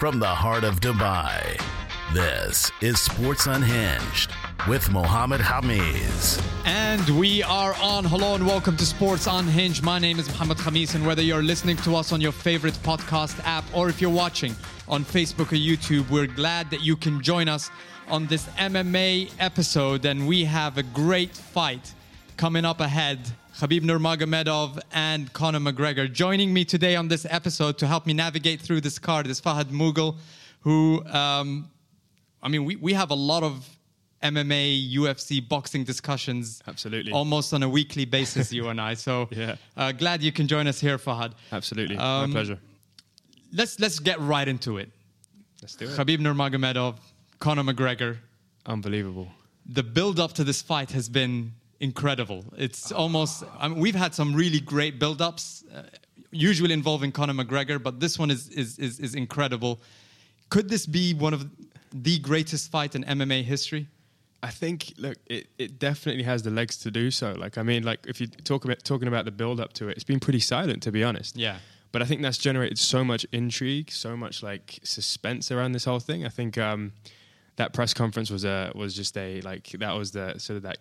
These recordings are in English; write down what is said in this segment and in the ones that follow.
from the heart of Dubai. This is Sports Unhinged with Mohammed Khamis. And we are on. Hello and welcome to Sports Unhinged. My name is Mohammed Khamis, and whether you're listening to us on your favorite podcast app or if you're watching on Facebook or YouTube, we're glad that you can join us on this MMA episode. And we have a great fight coming up ahead. Khabib Nurmagomedov and Conor McGregor joining me today on this episode to help me navigate through this card is Fahad Mughal, who, um, I mean, we, we have a lot of MMA, UFC, boxing discussions. Absolutely. Almost on a weekly basis, you and I. So Yeah. uh, glad you can join us here, Fahad. Absolutely. Um, My pleasure. Let's let's get right into it. Let's do it. Khabib Nurmagomedov, Conor McGregor. Unbelievable. The build up to this fight has been incredible. It's almost I mean, we've had some really great build ups, uh, usually involving Conor McGregor, but this one is, is is is incredible. Could this be one of the greatest fight in MMA history? I think, look, it, it definitely has the legs to do so. Like, I mean, like, if you talk about talking about the build up to it, it's been pretty silent, to be honest. Yeah. But I think that's generated so much intrigue, so much like suspense around this whole thing. I think um, that press conference was a was just a like that was the sort of that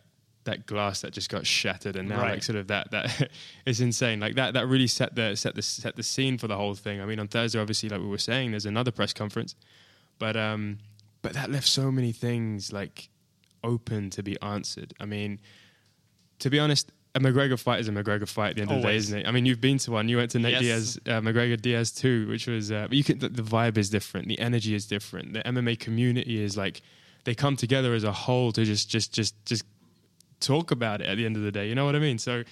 that glass that just got shattered, and now Right. like sort of that that is insane. Like that that really set the set the set the scene for the whole thing. I mean, on Thursday, obviously, like we were saying, there's another press conference, but um, but that left so many things like open to be answered. I mean, to be honest, a McGregor fight is a McGregor fight at the end of the day, isn't it? I mean, you've been to one. You went to Nate Yes. Diaz, uh, McGregor Diaz too, which was. Uh, but you can. The, the vibe is different. The energy is different. The MMA community is like they come together as a whole to just just just just talk about it at the end of the day. You know what I mean? So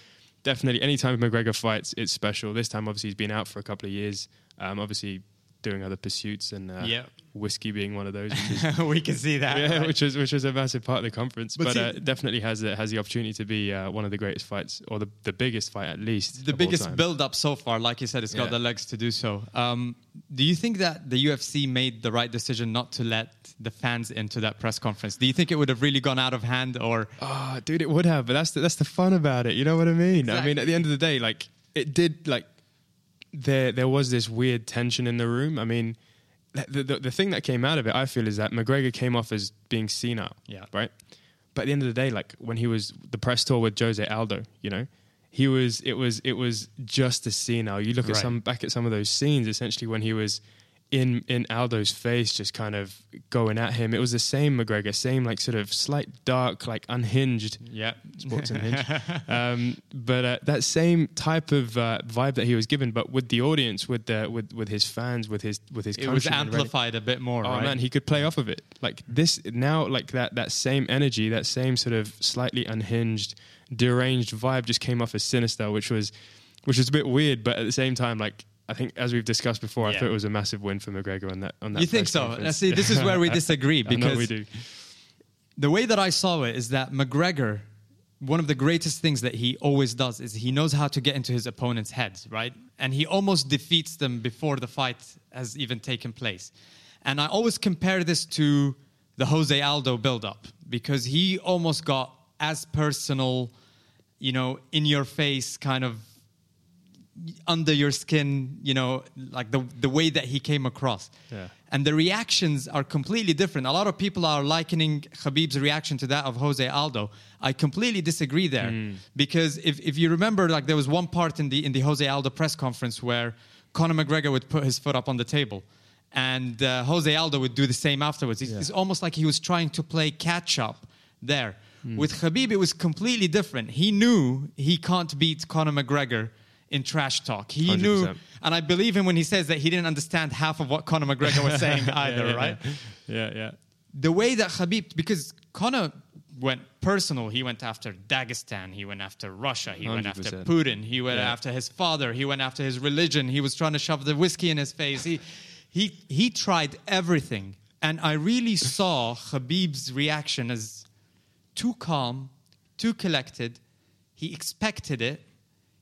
definitely, anytime McGregor fights, it's special. This time, obviously, he's been out for a couple of years. Um, obviously, doing other pursuits and uh, Yeah. whiskey being one of those. Is, we can see that. yeah, right? which was which was a massive part of the conference, But but, see- uh, definitely has the, has the opportunity to be uh, one of the greatest fights or the, the biggest fight at least. the biggest build up so far. Like you said, it's got the legs to do so. Um, do you think that the UFC made the right decision not to let the fans into that press conference? Do you think it would have really gone out of hand, or Oh, dude, it would have, but that's the, that's the fun about it. You know what I mean? I mean, at the end of the day, like it did, like there there was this weird tension in the room. I mean, the, the the thing that came out of it, I feel, is that McGregor came off as being senile. Yeah. Right. But at the end of the day, like when he was the press tour with Jose Aldo, you know, he was it was it was just a senile. You look at some back at some of those scenes, essentially when he was in in Aldo's face, just kind of going at him. It was the same McGregor, same like sort of slight dark, like unhinged yeah, sports unhinged. um, but uh, that same type of uh, vibe that he was given, but with the audience, with the with with his fans, with his with his it was amplified a bit more, Oh right? man, he could play off of it. Like this now, like that that same energy, that same sort of slightly unhinged, deranged vibe just came off as sinister, which was which was a bit weird, but at the same time, like. I think, as we've discussed before, Yeah. I thought it was a massive win for McGregor on that. On that you think so? Now, see, this is where we disagree I know because we do. the way that I saw it is that McGregor, one of the greatest things that he always does is he knows how to get into his opponent's heads, right? And he almost defeats them before the fight has even taken place. And I always compare this to the Jose Aldo build-up because he almost got as personal, you know, in your face kind of under your skin, you know, like the the way that he came across. Yeah. And the reactions are completely different. A lot of people are likening Khabib's reaction to that of Jose Aldo. I completely disagree there because if, if you remember, like there was one part in the in the Jose Aldo press conference where Conor McGregor would put his foot up on the table, and uh, Jose Aldo would do the same afterwards. It's, it's almost like he was trying to play catch up there. With Khabib, it was completely different. He knew he can't beat Conor McGregor in trash talk. He knew, 100%. and I believe him when he says that he didn't understand half of what Conor McGregor was saying either, yeah, right? Yeah, yeah. The way that Khabib, because Conor went personal, he went after Dagestan, he went after Russia, he went after Putin, he went Yeah. after his father, he went after his religion, he was trying to shove the whiskey in his face. He, he, he tried everything. And I really saw Khabib's reaction as too calm, too collected. He expected it.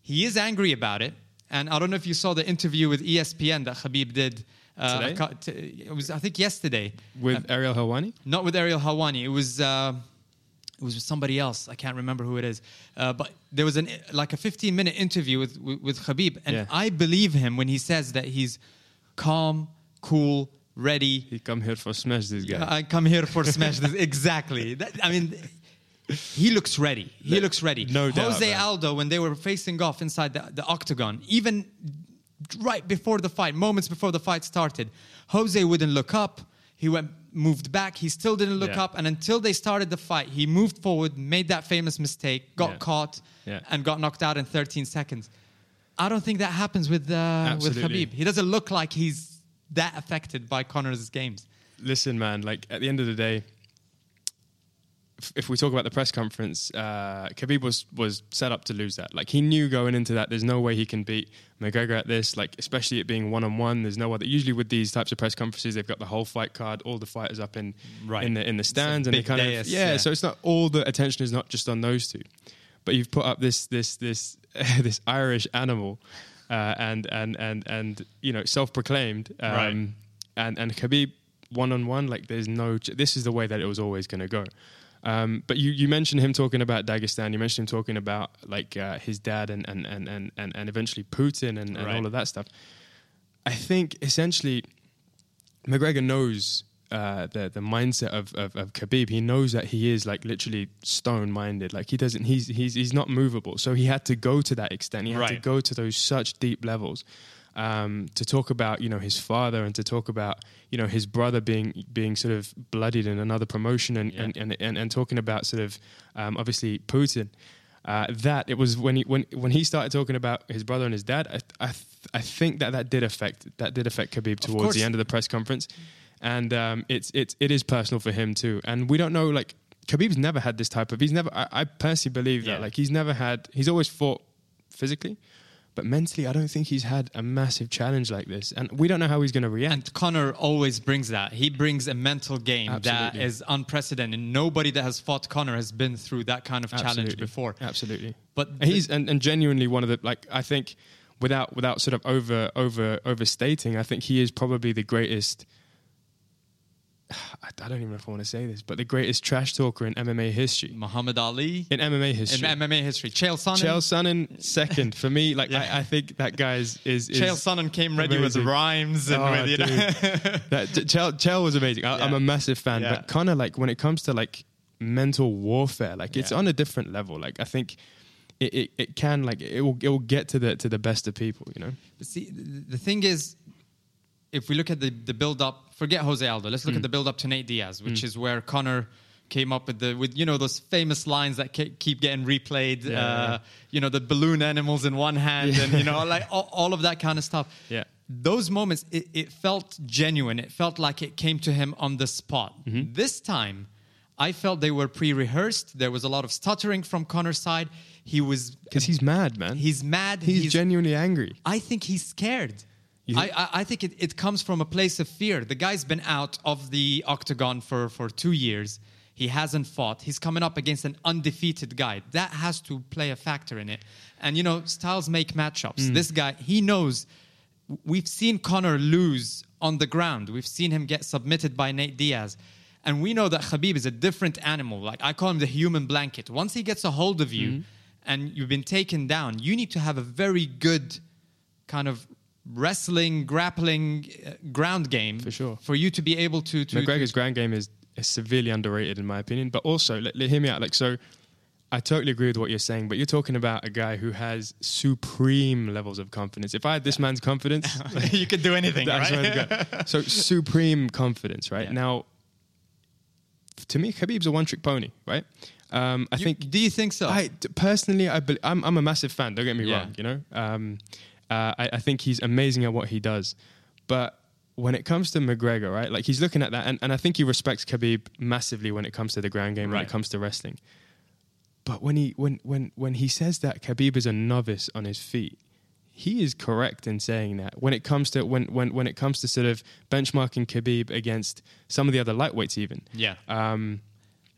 He is angry about it. And I don't know if you saw the interview with ESPN that Khabib did. Uh, Today? a co- t- it was, I think, yesterday. With Ariel Helwani? Not with Ariel Helwani. It was uh, it was with somebody else. I can't remember who it is. Uh, but there was an like a 15 minute interview with with, with Khabib, and Yeah. I believe him when he says that he's calm, cool, ready. He come here for smash this guy. I come here for smash. This. Exactly. That, I mean, he looks ready. He looks ready. No doubt, Jose man. Aldo, when they were facing off inside the, the octagon, even right before the fight, moments before the fight started, Jose wouldn't look up. He went, moved back. He still didn't look Yeah. up. And until they started the fight, he moved forward, made that famous mistake, got Yeah. caught, Yeah. and got knocked out in 13 seconds. I don't think that happens with uh, with. Khabib. He doesn't look like he's that affected by Conor's games. Listen, man. Like at the end of the day, if, we talk about the press conference, uh, Khabib was was set up to lose that. Like he knew going into that, there's no way he can beat McGregor at this. Like especially it being one on one, there's no other. Usually with these types of press conferences, they've got the whole fight card, all the fighters up in Right. in the in the stands, and they kind dais, of yeah, yeah. So it's not all the attention is not just on those two, but you've put up this this this this Irish animal, uh, and and and and you know self-proclaimed, um, Right. and and Khabib one on one, like there's no. ch- This is the way that it was always going to go. Um, but you, you mentioned him talking about Dagestan. You mentioned him talking about like uh, his dad and and, and, and, and eventually Putin and, and Right. all of that stuff. I think essentially McGregor knows uh, the the mindset of, of of Khabib. He knows that he is like literally stone minded. Like he doesn't. He's he's he's not movable. So he had to go to that extent. He had to go to those such deep levels um, to talk about you know his father and to talk about you know his brother being being sort of bloodied in another promotion and Yeah. and, and, and and talking about sort of um, obviously Putin. Uh, that it was when he when when he started talking about his brother and his dad. I I, th- I think that that did affect that did affect Khabib towards the end of the press conference, and um, it's it's it is personal for him too. And we don't know like Khabib's never had this type of. He's never. I, I personally believe Yeah. that like he's never had. He's always fought physically, but mentally, I don't think he's had a massive challenge like this. And we don't know how he's going to react. And Conor always brings that. He brings a mental game that Absolutely. is unprecedented. Nobody that has fought Conor has been through that kind of challenge Absolutely. before. Absolutely. But And he's and, and genuinely one of the like I think without without sort of over over overstating, I think he is probably the greatest. I, don't even know if I want to say this, but the greatest trash talker in MMA history. Muhammad Ali In MMA history. in MMA history. Chael Sonnen. Chael Sonnen second for me. Like Yeah. I, I think that guy's is, is Chael Sonnen came ready amazing. with rhymes and Oh, with, you know. that Chael, Chael was amazing. I, I'm Yeah. a massive fan, Yeah. but of like when it comes to like mental warfare, like it's on a different level. Like I think it, it, it can like it will it will get to the to the best of people. You know, But see, the thing is, if we look at the, the build up, forget Jose Aldo. Let's look Mm. at the build up to Nate Diaz, which is where Conor came up with the with you know those famous lines that keep getting replayed. Yeah, uh, yeah. You know the balloon animals in one hand, and you know like all, all of that kind of stuff. Yeah. Those moments, it, it felt genuine. It felt like it came to him on the spot. Mm-hmm. This time, I felt they were pre-rehearsed. There was a lot of stuttering from Conor's side. He was because he's mad, man. he's mad. he's, genuinely angry. I think he's scared. I, I, I think it, it comes from a place of fear. The guy's been out of the octagon for, for two years. He hasn't fought. He's coming up against an undefeated guy. That has to play a factor in it. And, you know, styles make matchups. Hmm. This guy, he knows. We've seen Conor lose on the ground. We've seen him get submitted by Nate Diaz. And we know that Khabib is a different animal. Like I call him the human blanket. Once he gets a hold of you hmm. and you've been taken down, you need to have a very good kind of wrestling, grappling, uh, ground game For sure. for you to be able to. to McGregor's ground game is, is severely underrated in my opinion. But also, let, let hear me out. Like so, I totally agree with what you're saying. But you're talking about a guy who has supreme levels of confidence. If I had this man's confidence, you could do anything, right? to So supreme confidence, right? Yeah. Now, to me, Khabib's a one-trick pony, right? Um, I You- think. do you think so? I personally, I bel I'm, I'm a massive fan. Don't get me Yeah. wrong. You know, um, uh, I, I think he's amazing at what he does. But when it comes to McGregor, right? Like he's looking at that, and, and I think he respects Khabib massively when it comes to the ground game, when Right. it comes to wrestling. But when he when when when he says that Khabib is a novice on his feet, he is correct in saying that. When it comes to when when when it comes to sort of benchmarking Khabib against some of the other lightweights, even yeah. um,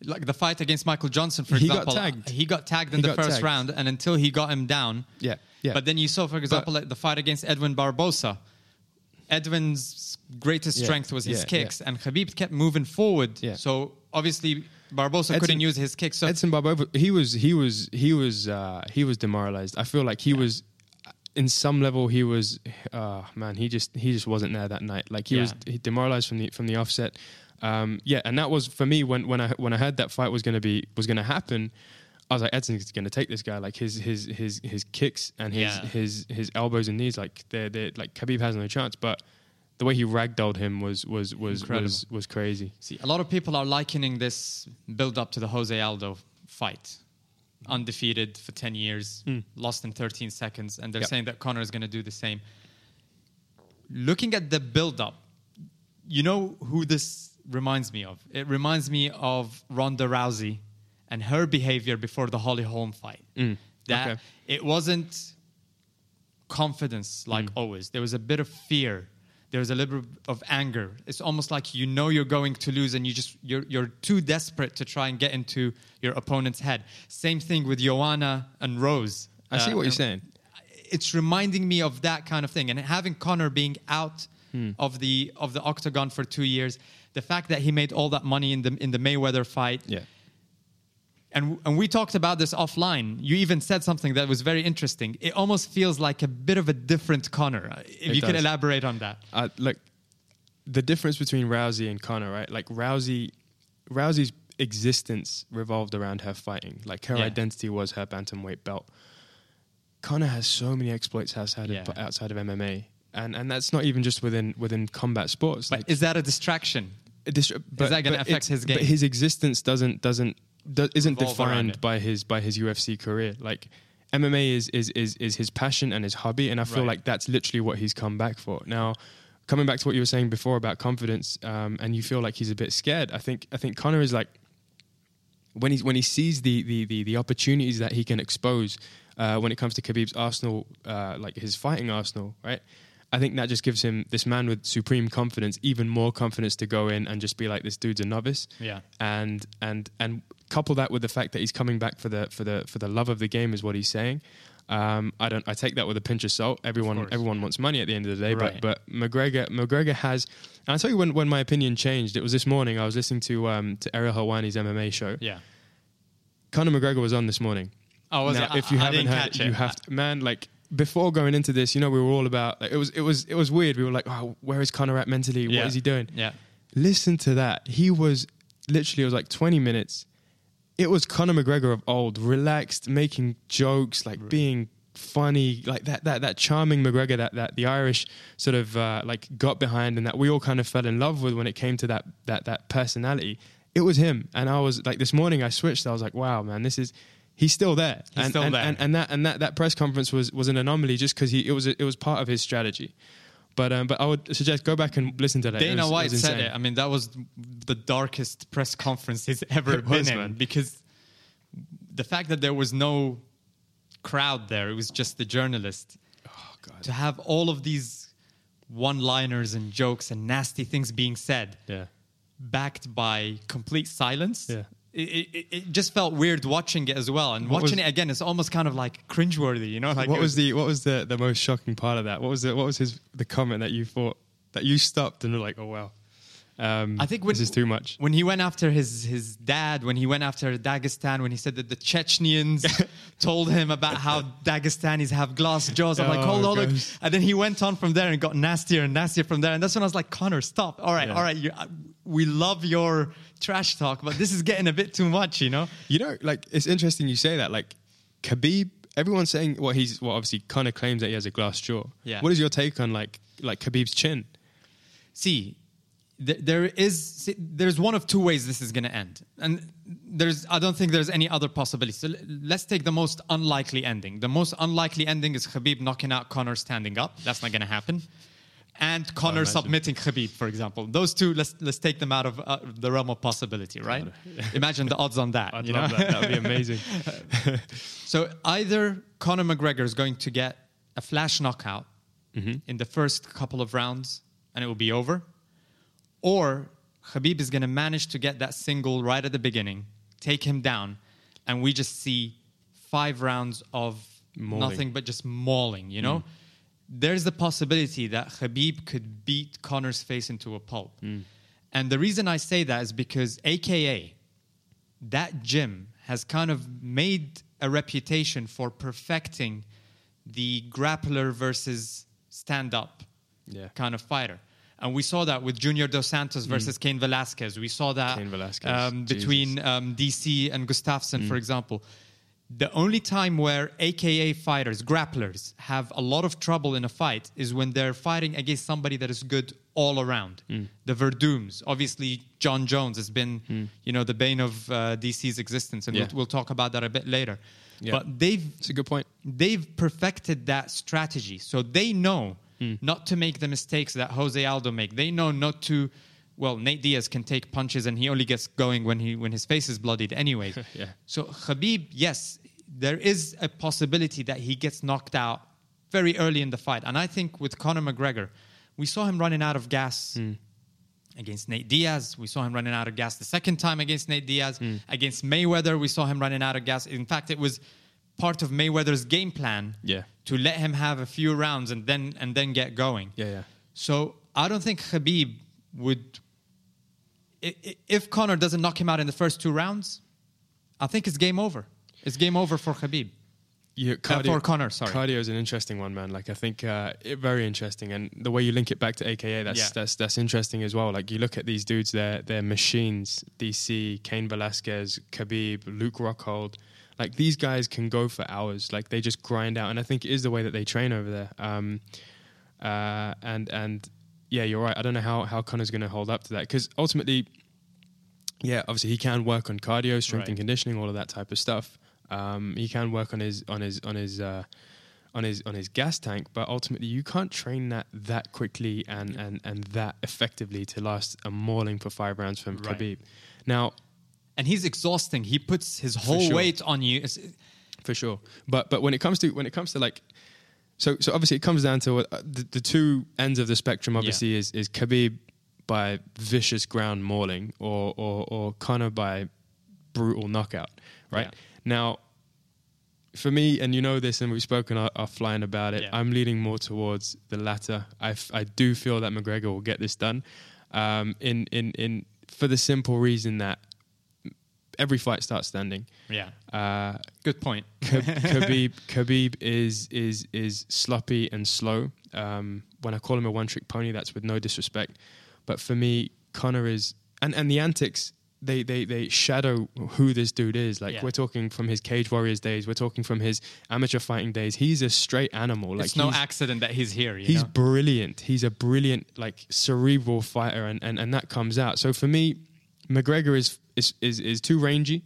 like the fight against Michael Johnson, for He got example. tagged. He got tagged in He the first tagged. round, and until he got him down. yeah, yeah. But then you saw, for example, like the fight against Edwin Barboza. Edwin's greatest Yeah, strength was his yeah, kicks, and Khabib kept moving forward. Yeah. So obviously, Barboza Edson- couldn't use his kicks. So Edson Barboza, he was he was he was uh, he was demoralized. I feel like he was in some level he was uh man he just he just wasn't there that night like he Yeah. was he demoralized from the from the offset um yeah and that was for me when when i when i heard that fight was going to be was to happen i was like edson's going to take this guy like his his his his kicks and his Yeah. his his elbows and knees like they're they're like khabib has no chance but the way he ragdolled him was was was Incredible. was was crazy See, a lot of people are likening this build up to the Jose Aldo fight. Undefeated for 10 years, lost in 13 seconds, and they're. Yep. saying that Conor is going to do the same. Looking at the build up, you know who this reminds me of? It reminds me of Ronda Rousey and her behavior before the Holly Holm fight. That Hmm. okay. it wasn't confidence like always. There was a bit of fear. There was a little bit of anger. It's almost like you know you're going to lose and you just you're you're too desperate to try and get into your opponent's head. Same thing with Joanna and Rose. i see Uh, what you're saying It's reminding me of that kind of thing. And having Conor being out Hmm. of the of the octagon for two years, the fact that he made all that money in the in the Mayweather fight, yeah and and we talked about this offline. You even said something that was very interesting. It almost feels like a bit of a different Conor. Uh, If It you could elaborate on that. uh, like the difference between Rousey and Conor, right? Like Rousey, Rousey's existence revolved around her fighting. Like her Yeah. identity was her bantamweight belt. Conor has so many exploits outside Yeah. of outside of MMA, and and that's not even just within within combat sports. But Like, is that a distraction? Dis- but, that gonna affect his game? But his existence doesn't doesn't do, isn't Revolve defined by his by his UFC career. Like MMA is is is is his passion and his hobby, and I feel Right. like that's literally what he's come back for. Now, coming back to what you were saying before about confidence, um, and you feel like he's a bit scared. I think I think Conor is like when he when he sees the the the, the opportunities that he can expose uh, when it comes to Khabib's arsenal, uh, like his fighting arsenal, right? I think that just gives him this man with supreme confidence, even more confidence to go in and just be like, this dude's a novice. Yeah. And and and couple that with the fact that he's coming back for the for the for the love of the game is what he's saying. Um, I don't. I take that with a pinch of salt. Everyone, course. everyone wants money at the end of the day, Right. but but McGregor, McGregor has. And I'll tell you when, when my opinion changed. It was this morning. I was listening to um, to Ariel Helwani's MMA show. Yeah. Conor McGregor was on this morning. Oh, was now, it? if you I- I haven't didn't heard it. you have to, man. Like before going into this, you know, we were all about. Like, it was it was it was weird. We were like, oh, where is Conor at mentally? Yeah. What is he doing? Yeah. Listen to that. He was literally it was like twenty minutes. It was Conor McGregor of old, relaxed, making jokes, like being funny, like that that that charming McGregor that that the Irish sort of uh, like got behind and that we all kind of fell in love with when it came to that that that personality. It was him, and I was like this morning. I switched. I was like, wow, man, this is. He's still there, He's and, still and, there. And, and that and that, that press conference was, was an anomaly just because he it was it was part of his strategy. But um, but I would suggest go back and listen to that. It Dana was- White was said it. I mean, that was the darkest press conference he's ever It been was, in man. because the fact that there was no crowd there, it was just the journalist. Oh god. To have all of these one-liners and jokes and nasty things being said, Yeah. backed by complete silence. Yeah. It, it, it just felt weird watching it as well, and What watching was- it again is almost kind of like cringeworthy, you know. Like what it was the what was the, the most shocking part of that? What was the what was his the comment that you thought that you stopped and were like, oh wow, um, I think when, this is too much. When he went after his, his dad, when he went after Dagestan, when he said that the Chechnyans told him about how Dagestanis have glass jaws, I'm like, Oh, hold on. look." And then he went on from there and got nastier and nastier from there. And that's when I was like, Conor, stop. All right, Yeah. all right. You, uh, we love your trash talk, but this is getting a bit too much, you know? You know, like it's interesting you say that. Like Khabib, everyone's saying well he's well obviously Conor claims that he has a glass jaw. Yeah. What is your take on like like Khabib's chin? see there is there's one of two ways this is going to end. And there's i don't think there's any other possibility. So let's take the most unlikely ending. The most unlikely ending is khabib knocking out conor standing up. That's not going to happen. And conor submitting khabib for example. Those two let's let's take them out of uh, the realm of possibility right? Imagine the odds on that I'd love know? that. That would be amazing. So either Conor McGregor is going to get a flash knockout in the first couple of rounds and it will be over, or Khabib is going to manage to get that single right at the beginning, take him down, and we just see five rounds of Mauling. nothing but just mauling, you hmm. know? There's the possibility that Khabib could beat Conor's face into a pulp. Hmm. And the reason I say that is because AKA, that gym has kind of made a reputation for perfecting the grappler versus stand up Yeah. kind of fighter. And we saw that with Junior Dos Santos versus Cain Velasquez. We saw that Mm. Um, between um, DC and Gustafsson, Mm. for example. The only time where AKA fighters, grapplers, have a lot of trouble in a fight is when they're fighting against somebody that is good all around. Mm. The Verdums, obviously, Jon Jones has been, you know, the bane of uh, DC's existence, and Yeah. we'll, we'll talk about that a bit later. Yeah. But they've It's a good point. they've perfected that strategy. So they know Hmm. not to make the mistakes that Jose Aldo make. They know not to. Well, Nate Diaz can take punches, and he only gets going when he when his face is bloodied, Anyway, Yeah. So Khabib, yes, there is a possibility that he gets knocked out very early in the fight, and I think with Conor McGregor, we saw him running out of gas. Hmm. Against Nate Diaz, we saw him running out of gas the second time against Nate Diaz. Hmm. Against Mayweather, we saw him running out of gas. In fact, it was part of Mayweather's game plan Yeah. to let him have a few rounds and then and then get going. Yeah, yeah. So I don't think Khabib would. If Conor doesn't knock him out in the first two rounds, I think it's game over. It's game over for Khabib. Yeah, Uh, for Conor, sorry. Cardio is an interesting one, man. Like I think uh, it, very interesting, and the way you link it back to AKA, that's Yeah. that's that's interesting as well. Like you look at these dudes, they're they're machines. DC, Cain Velasquez, Khabib, Luke Rockhold. Like these guys can go for hours. Like they just grind out, and I think it is the way that they train over there. Um, uh, and and yeah, you're right. I don't know how how Conor's going to hold up to that because ultimately, yeah, obviously he can work on cardio, strength and conditioning, all of that type of stuff. Um, he can work on his on his on his uh, on his on his gas tank, but ultimately you can't train that that quickly and and and that effectively to last a mauling for five rounds from Right. Khabib. Now, And he's exhausting. He puts his whole sure. weight on you. It's- for sure. But but when it comes to when it comes to like, so so obviously it comes down to what uh, the, the two ends of the spectrum. Obviously is is Khabib by vicious ground mauling or or or Conor by brutal knockout. Right Yeah. now. For me, and you know this, and we've spoken off- offline about it. Yeah. I'm leaning more towards the latter. I, f- I do feel that McGregor will get this done, um, in in in for the simple reason that every fight starts standing. yeah. Uh, Good point. Khabib, Khabib, is is is sloppy and slow. Um, when I call him a one trick pony, that's with no disrespect. But for me, Conor is and and the antics they they they shadow who this dude is. Like Yeah. we're talking from his Cage Warriors days, we're talking from his amateur fighting days. He's a straight animal. Like it's no accident that he's here. You he's know? brilliant. He's a brilliant, like cerebral fighter, and, and, and that comes out. So for me, McGregor is, is is is too rangy.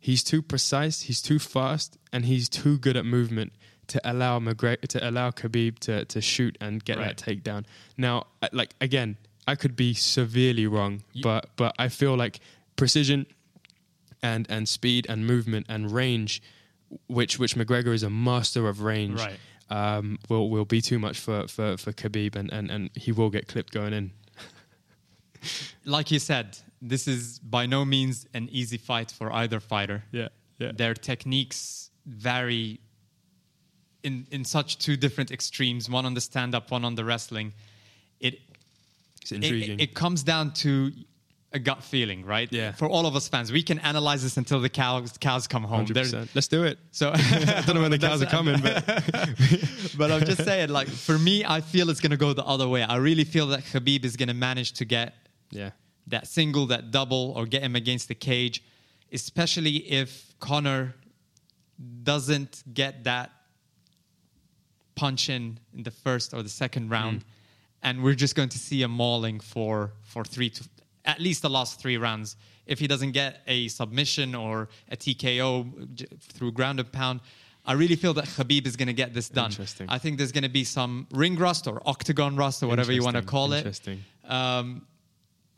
He's too precise. He's too fast, and he's too good at movement to allow McGregor to allow Khabib to to shoot and get Right. that takedown. Now, like again, I could be severely wrong, but but I feel like precision and and speed and movement and range, which which McGregor is a master of range Right. um, will will be too much for for for Khabib, and and, and he will get clipped going in. like you said, this is by no means an easy fight for either fighter. Yeah, yeah. Their techniques vary in in such two different extremes. One on the stand up, one on the wrestling. It It's it, intriguing. it comes down to a gut feeling, right? Yeah. For all of us fans, we can analyze this until the cows cows come home. Let's do it. So I don't know when the cows are coming, but but I'm just saying, like for me, I feel it's gonna go the other way. I really feel that Khabib is gonna manage to get yeah, that single, that double, or get him against the cage, especially if Conor doesn't get that punch in in the first or the second round, and we're just going to see a mauling for for three to at least the last three rounds. If he doesn't get a submission or a TKO through ground and pound. I really feel that Khabib is going to get this done. Interesting. I think there's going to be some ring rust or octagon rust or whatever you want to call it. interesting. Um,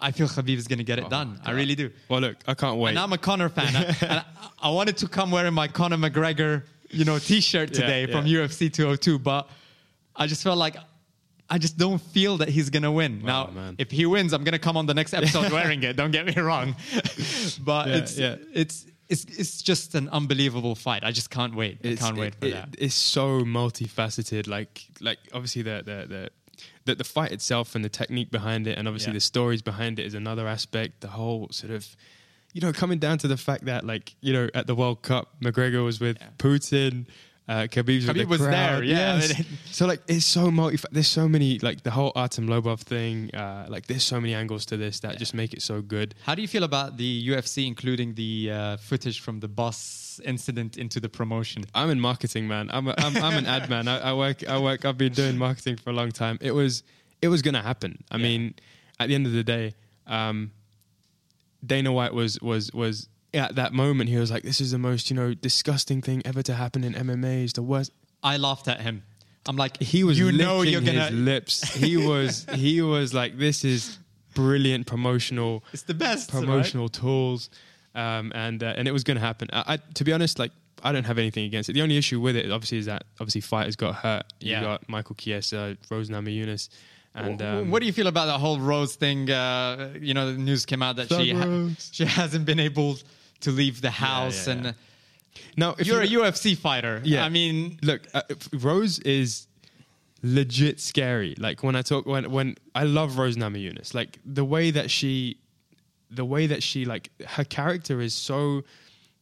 I feel Khabib is going to get it oh, done. I really do. Well, look, I can't wait. And I'm a Conor fan. I, and I, I wanted to come wearing my Conor McGregor, you know, T-shirt Yeah, today from yeah. UFC 202, but I just felt like I just don't feel that he's going to win. now, Oh, man. if he wins, I'm going to come on the next episode wearing it. Don't get me wrong, but Yeah, it's yeah. it's it's it's just an unbelievable fight. I just can't wait. I can't wait it- for it- that. It's so multifaceted. Like like obviously the the the. The, the fight itself and the technique behind it, and obviously Yeah. the stories behind it, is another aspect. The whole sort of, you know, coming down to the fact that, like, you know, at the World Cup, McGregor was with Yeah. Putin, Uh, Khabib's with Khabib the was crowd. there, yeah. Yes. so like, it's so multi. There's so many like the whole Artem Lobov thing. Uh, like, there's so many angles to this that just make it so good. How do you feel about the UFC including the uh, footage from the bus incident into the promotion? I'm in marketing, man. I'm a, I'm, I'm an ad man. I, I work. I work. I've been doing marketing for a long time. It was it was gonna happen. I Yeah. mean, at the end of the day, um, Dana White was was was at that moment. He was like, "This is the most you know disgusting thing ever to happen in MMA. Is the worst." I laughed at him. I'm like, He was you licking know you're gonna. his lips. He was he was like, "This is brilliant promotional." It's the best promotional tools, um, and uh, and it was going to happen. I, I, to be honest, like I don't have anything against it. The only issue with it, obviously, is that obviously fighters got hurt. Yeah. You got Michael Chiesa, Rose Namajunas, and um, what do you feel about that whole Rose thing? Uh, you know, the news came out that she ha- she hasn't been able to leave the house, yeah, and yeah. now if you're you, a UFC fighter. Yeah. I mean, look, uh, Rose is legit scary. Like when I talk when when I love Rose Namajunas, like the way that she, the way that she like her character is so.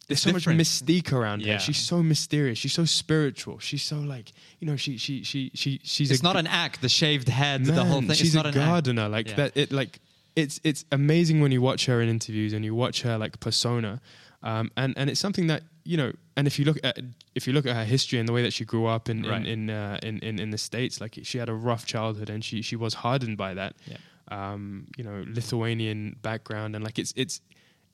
There's so different. much mystique around Yeah. her. She's so mysterious. She's so spiritual. She's so like you know. She she she she she's it's a not an act. The shaved head, the whole thing. She's it's not a an act. gardener. Like Yeah. that. It like it's it's amazing when you watch her in interviews and you watch her like persona, um, and and it's something that you know. And if you look at if you look at her history and the way that she grew up in Right. in in, uh, in in in the states, like she had a rough childhood and she she was hardened by that. Yeah. Um, you know, Lithuanian background and like it's it's.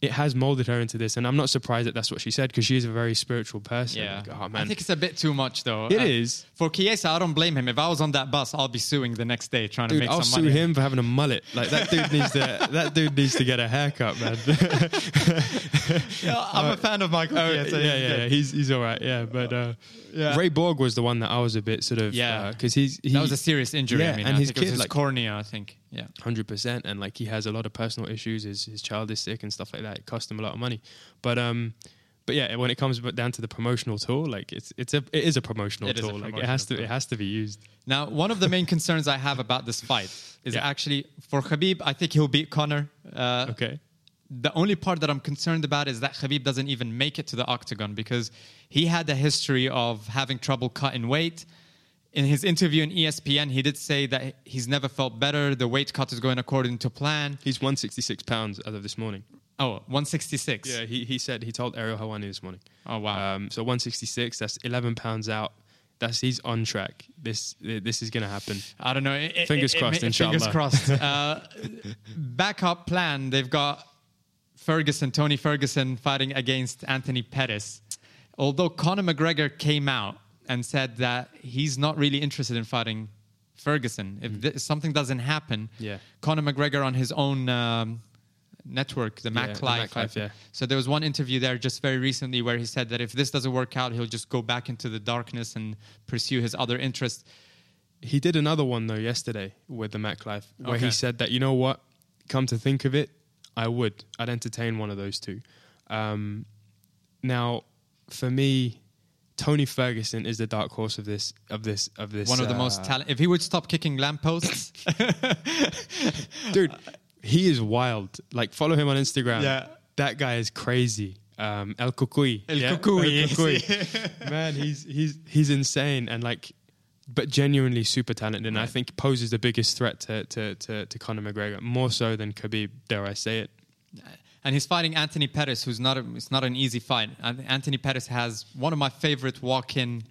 It has molded her into this, and I'm not surprised that that's what she said because she's a very spiritual person. Yeah, Like, oh I think it's a bit too much, though. It It is. for Chiesa. I don't blame him. If I was on that bus, I'll be suing the next day, trying to Dude, make I'll some sue money. him for having a mullet. Like that dude needs to. That dude needs to get a haircut, man. Yeah, I'm a fan of Michael Oh, Chiesa. yeah, yeah, yeah. He's he's all right. Yeah, but uh, Yeah. Ray Borg was the one that I was a bit sort of Yeah. because he's he, that was a serious injury. Yeah, I mean, and I his think it was kid, his like- cornea. I think. Yeah. hundred percent, and like he has a lot of personal issues. His his child is sick and stuff like that. It cost him a lot of money, but um. But yeah, when it comes down to the promotional tool, like it's it's a it is a promotional It is a tool. like it has to promotional it has to be used. Now, one of the main concerns I have about this fight is Yeah. actually for Khabib. I think he'll beat Conor. Uh, Okay. The only part that I'm concerned about is that Khabib doesn't even make it to the octagon because he had a history of having trouble cutting weight. In his interview in ESPN, he did say that he's never felt better. The weight cut is going according to plan. He's one sixty six pounds as of this morning. Oh, 166. Yeah, he, he said he told Ariel Helwani this morning. Oh, wow. Um, so 166, that's 11 pounds out. That's he's on track. This this is gonna happen. I don't know. It- it- Fingers it- it crossed, ma- Fingers crossed. uh, backup plan. They've got Ferguson, Tony Ferguson, fighting against Anthony Pettis. Although Conor McGregor came out and said that he's not really interested in fighting Ferguson. If th- something doesn't happen. Yeah. Conor McGregor on his own um, network, the Mac Yeah, the Life. Mac Life, yeah. So there was one interview there just very recently where he said that if this doesn't work out, he'll just go back into the darkness and pursue his other interests. He did another one though yesterday with the Mac Life where Okay. he said that you know what, come to think of it, I would. I'd entertain one of those two. Um, now, for me, Tony Ferguson is the dark horse of this of this of this. One of the uh, most talented. If he would stop kicking lampposts, dude. He is wild. Like follow him on Instagram. Yeah. that guy is crazy. Um, El Cucuy. El Cucuy, El Cucuy. Man, he's he's he's insane and like, but genuinely super talented. And I think poses the biggest threat to to to, to Conor McGregor more so than Khabib. Dare I say it? And he's fighting Anthony Pettis, who's not. A, it's not an easy fight. An- Anthony Pettis has one of my favorite walk-in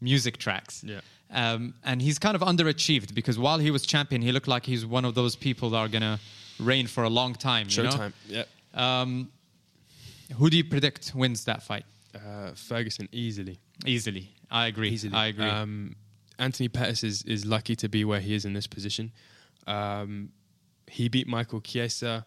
music tracks. Yeah. Um, and he's kind of underachieved because while he was champion, he looked like he's one of those people that are gonna reign for a long time. you know? Showtime. Yeah. Um, who do you predict wins that fight? Uh, Ferguson easily. Easily, I agree. Easily. I agree. Um, Anthony Pettis is, is lucky to be where he is in this position. Um, he beat Michael Chiesa.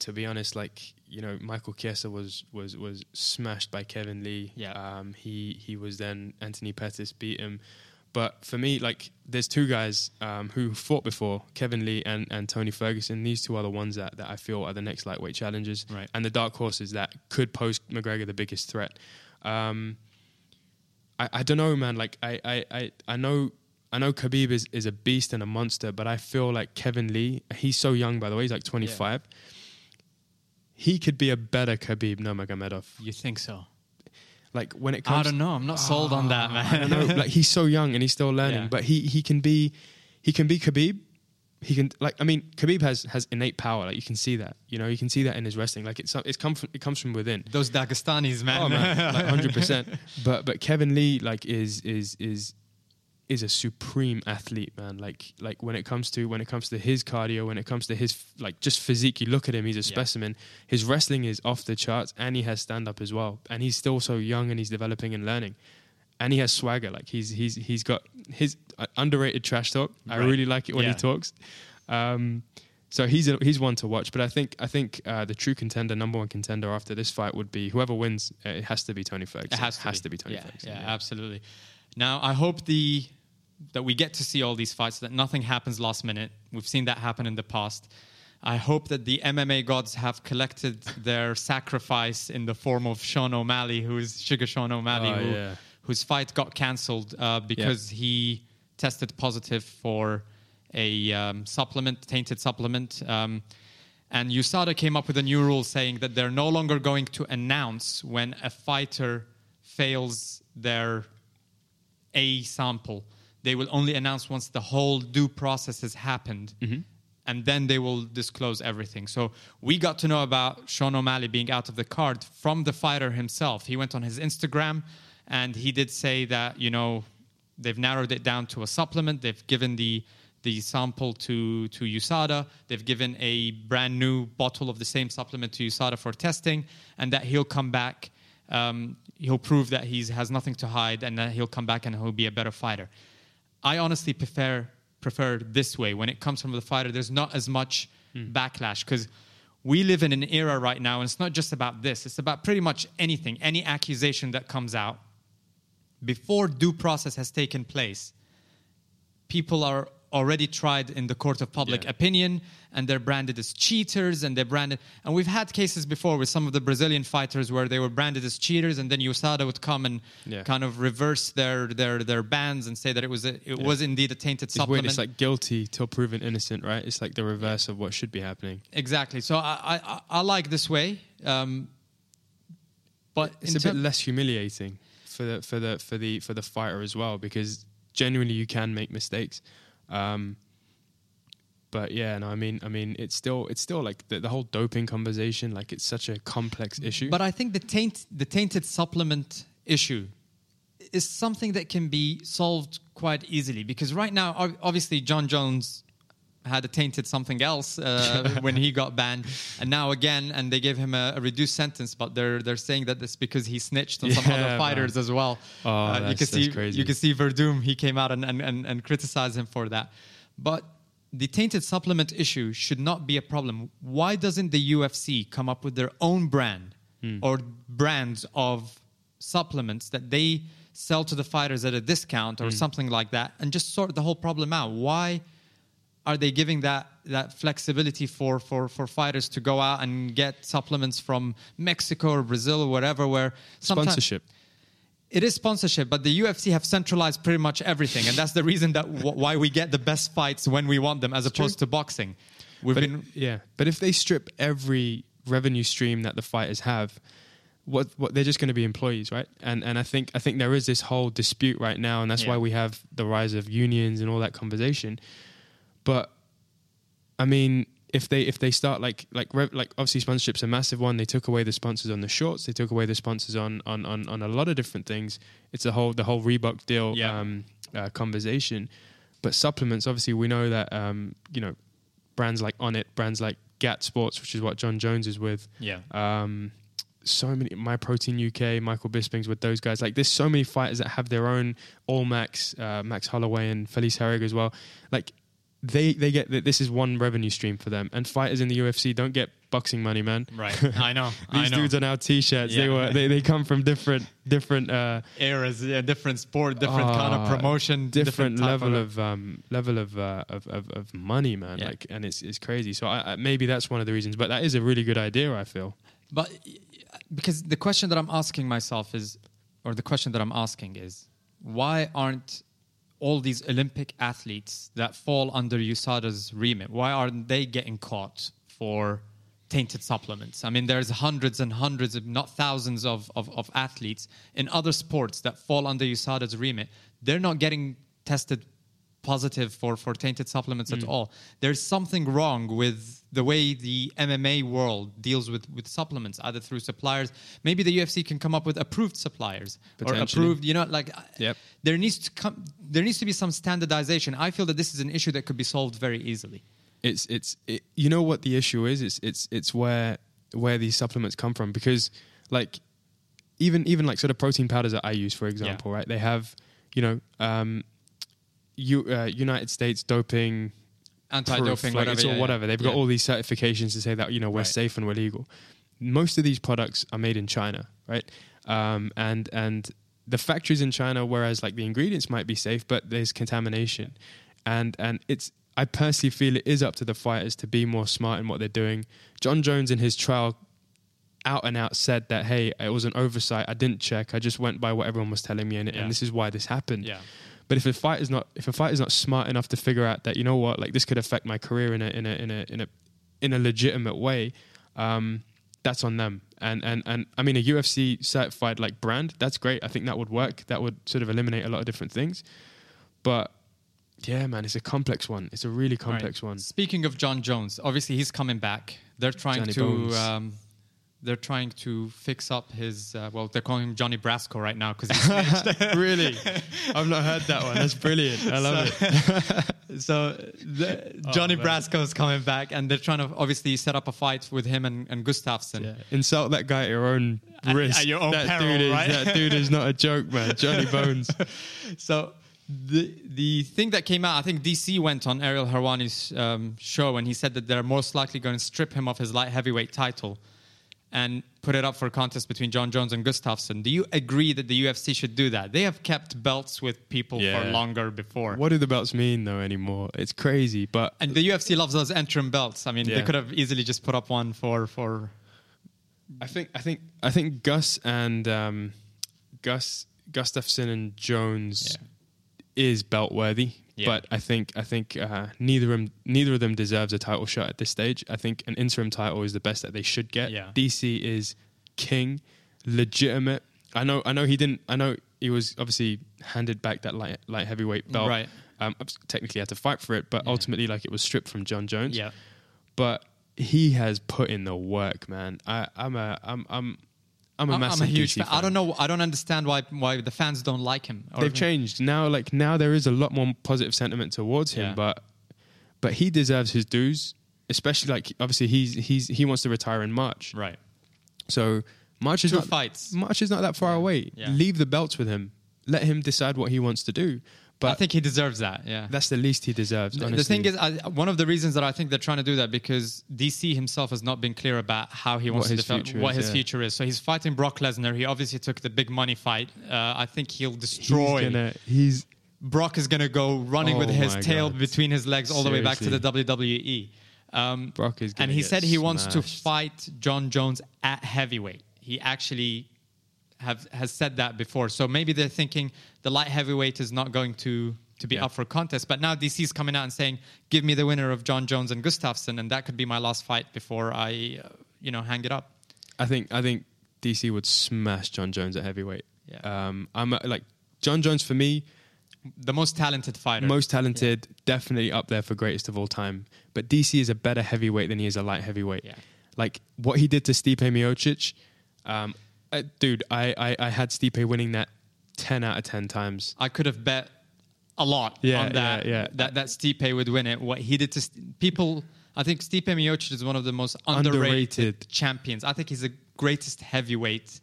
To be honest, like you know, Michael Chiesa was was was smashed by Kevin Lee. Yeah. Um, he he was then Anthony Pettis beat him. But for me, like, there's two guys um, who fought before, Kevin Lee and, and Tony Ferguson. These two are the ones that, that I feel are the next lightweight challengers. Right. And the dark horses that could pose McGregor the biggest threat. Um, I, I don't know, man. Like I, I, I, I know I know Khabib is, is a beast and a monster, but I feel like Kevin Lee, he's so young by the way, he's like twenty five. He could be a better Khabib Nurmagomedov. you think so? Like when it comes, I don't know. I'm not sold on that, ah, I don't man. know. Like he's so young and he's still learning, Yeah. but he he can be he can be Khabib. He can like I mean Khabib has has innate power. Like you can see that. You know you can see that in his wrestling. Like it's it's come from, it comes from within. Those Dagestanis, man. Oh man, like hundred percent. But but Kevin Lee like is is is is a supreme athlete, man. Like like when it comes to when it comes to his cardio, when it comes to his like just physique, you look at him, he's a specimen. His wrestling is off the charts, and he has stand up as well. And he's still so young, and he's developing and learning. And he has swagger. Like he's he's he's got his uh, underrated trash talk. I Right. really like it when Yeah. he talks. Um, so he's a, he's one to watch. But I think I think uh, the true contender, number one contender after this fight would be whoever wins. Uh, it has to be Tony Ferguson. It has to, be Tony yeah, Ferguson. Yeah, absolutely. Now, I hope the that we get to see all these fights, that nothing happens last minute. We've seen that happen in the past. I hope that the MMA gods have collected their sacrifice in the form of Sean O'Malley, who's Sugar Sean O'Malley, Oh, who, yeah. whose fight got cancelled uh, because he tested positive for a um, supplement, tainted supplement. Um, and USADA came up with a new rule saying that they're no longer going to announce when a fighter fails their A sample. They will only announce once the whole due process has happened. And then they will disclose everything. So we got to know about Sean O'Malley being out of the card from the fighter himself. He went on his Instagram and he did say that, you know, they've narrowed it down to a supplement. They've given the the sample to to USADA. They've given a brand new bottle of the same supplement to USADA for testing, and that he'll come back. Um, he'll prove that he has nothing to hide, and that he'll come back and he'll be a better fighter. I honestly prefer prefer this way. When it comes from the fighter, there's not as much hmm. backlash because we live in an era right now, and it's not just about this. It's about pretty much anything, any accusation that comes out before due process has taken place, people are already tried in the court of public Yeah. opinion and they're branded as cheaters and they're branded and we've had cases before with some of the Brazilian fighters where they were branded as cheaters and then USADA would come and Yeah. kind of reverse their their their bans and say that it was a, it was indeed a tainted It's weird. supplement. It's like guilty till proven innocent, right? It's like the reverse of what should be happening. exactly. So I I, I- like this way. Um, but It's a bit less humiliating for the for the for the for the fighter as well because genuinely you can make mistakes. Um, but yeah, no, I mean, I mean, it's still it's still like the, the whole doping conversation. Like it's such a complex issue. But I think the taint, the tainted supplement issue is something that can be solved quite easily because right now, obviously, Jon Jones had a tainted something else uh, when he got banned, and now again, and they gave him a, a reduced sentence, but they're they're saying that it's because he snitched on some Yeah, other man. fighters as well. Oh, Uh, you can see crazy. you can see Verdum. He came out and, and, and, and criticized him for that, but. The tainted supplement issue should not be a problem. Why doesn't the UFC come up with their own brand Hmm. or brands of supplements that they sell to the fighters at a discount Hmm. or something like that and just sort the whole problem out? Why are they giving that that flexibility for, for, for fighters to go out and get supplements from Mexico or Brazil or whatever where Sponsorship. it is sponsorship, but the UFC have centralized pretty much everything, and that's the reason that w- why we get the best fights when we want them, as opposed to boxing. We've But been it- yeah, but if they strip every revenue stream that the fighters have, what what they're just going to be employees, right? And and I think I think there is this whole dispute right now, and that's Yeah. why we have the rise of unions and all that conversation. But I mean, if they if they start like like like obviously sponsorship's a massive one. They took away the sponsors on the shorts. They took away the sponsors on on on, on a lot of different things. It's a whole the whole Reebok deal Yeah. um, uh, conversation. But supplements, obviously, we know that um, you know brands like Onnit, brands like GAT Sports, which is what Jon Jones is with. Yeah. Um, so many My Protein UK, Michael Bisping's with those guys. Like, there's so many fighters that have their own All Max, uh, Max Holloway, and Felice Herrig as well. Like, they they get that this is one revenue stream for them, and fighters in the UFC don't get boxing money, man. right. I know. I These know. dudes are now t-shirts. They were they, they come from different different uh, eras, yeah, different sport, different kind of promotion, different, type level of, of, um, level of, uh, of of of money, man. Yeah. Like, and it's it's crazy. So I, I, maybe that's one of the reasons. But that is a really good idea. I feel. But because the question that I'm asking myself is, or the question that I'm asking is, why aren't all these Olympic athletes that fall under USADA's remit, why aren't they getting caught for tainted supplements. I mean, there's hundreds and hundreds, if not thousands, of, of, of athletes in other sports that fall under USADA's remit. They're not getting tested positive for, for tainted supplements Mm. at all. There's something wrong with the way the MMA world deals with, with supplements, either through suppliers. Maybe the UFC can come up with approved suppliers or approved, you know, like Yep. there needs to come there needs to be some standardization. I feel that this is an issue that could be solved very easily. it's it's it, you know what the issue is it's it's it's where where these supplements come from because like even even like sort of protein powders that I use for example right they have you know um you uh, United States doping Anti-doping, proof, like, whatever, all yeah, yeah. whatever they've got all these certifications to say that you know we're Right. safe and we're legal most of these products are made in China right um and and the factories in China whereas like the ingredients might be safe but there's contamination and and it's I personally feel it is up to the fighters to be more smart in what they're doing. Jon Jones in his trial out and out said that hey, it was an oversight. I didn't check. I just went by what everyone was telling me, and, Yeah. and this is why this happened. Yeah. But if a fight is not if a fight is not smart enough to figure out that you know what, like this could affect my career in a in a in a in a in a legitimate way, um, that's on them. And and and I mean a UFC certified like brand, that's great. I think that would work. That would sort of eliminate a lot of different things. But yeah, man, it's a complex one. It's a really complex Right. one. Speaking of Jon Jones, obviously he's coming back. They're trying Johnny to um, they're trying to fix up his uh, well, they're calling him Johnny Brasco right now because he's really, I've not heard that one. That's brilliant. I love it. so the, Johnny man. Brasco is coming back, and they're trying to obviously set up a fight with him and, and Gustafsson. Yeah. Insult that guy at your own At- risk. at your own that peril, dude is right? that dude is not a joke, man. Johnny Bones. So the the thing that came out, I think DC went on Ariel Helwani's um, show, and he said that they're most likely going to strip him of his light heavyweight title and put it up for a contest between Jon Jones and Gustafsson. Do you agree that the UFC should do that? They have kept belts with people for longer before. What do the belts mean though anymore? It's crazy, but And the UFC loves those interim belts. I mean, they could have easily just put up one for for I think I think I think Gus and um, Gus Gustafsson and Jones is belt worthy, Yeah. but I think I think uh, neither of them neither of them deserves a title shot at this stage. I think an interim title is the best that they should get. Yeah. DC is king, legitimate. I know I know he didn't. I know he was obviously handed back that light light heavyweight belt. Right. Um, technically had to fight for it, but ultimately like it was stripped from Jon Jones yeah. but he has put in the work, man. I, I'm a, I'm, I'm, I'm a I'm, massive I'm a huge DC fan. I don't know. I don't understand why why the fans don't like him. or They've changed now. Like now, there is a lot more positive sentiment towards him, Yeah. but, but he deserves his dues. Especially like obviously he's he's he wants to retire in March. Right. So March is Two not fights. March is not that far away. Yeah. Leave the belts with him. Let him decide what he wants to do. But I think he deserves that. Yeah. that's the least he deserves. The- Honestly. The thing is, I, one of the reasons that I think they're trying to do that because DC himself has not been clear about how he wants What to his future what is, his yeah. future is. So he's fighting Brock Lesnar. He obviously took the big money fight. Uh, I think he'll he's destroy. gonna, he's Brock is going to go running with Oh his tail God. between his legs all the way back to the WWE. Um, Brock is and he said he wants to fight Jon Jones at heavyweight. He actually have has said that before. So maybe they're thinking the light heavyweight is not going to to be Yeah. up for contest. But now DC is coming out and saying, "Give me the winner of Jon Jones and Gustafsson, and that could be my last fight before I, uh, you know, hang it up." I think I think DC would smash Jon Jones at heavyweight. Yeah. Um, I'm a, like Jon Jones for me, The most talented fighter. most talented, definitely up there for greatest of all time. But DC is a better heavyweight than he is a light heavyweight. Yeah. Like what he did to Stipe Miocic, um, uh, dude, I, I I had Stipe winning that ten out of ten times. I could have bet a lot Yeah, on that, yeah, yeah. that that Stipe would win it. What he did to St- people, I think Stipe Miocic is one of the most underrated, Underrated. champions. I think he's the greatest heavyweight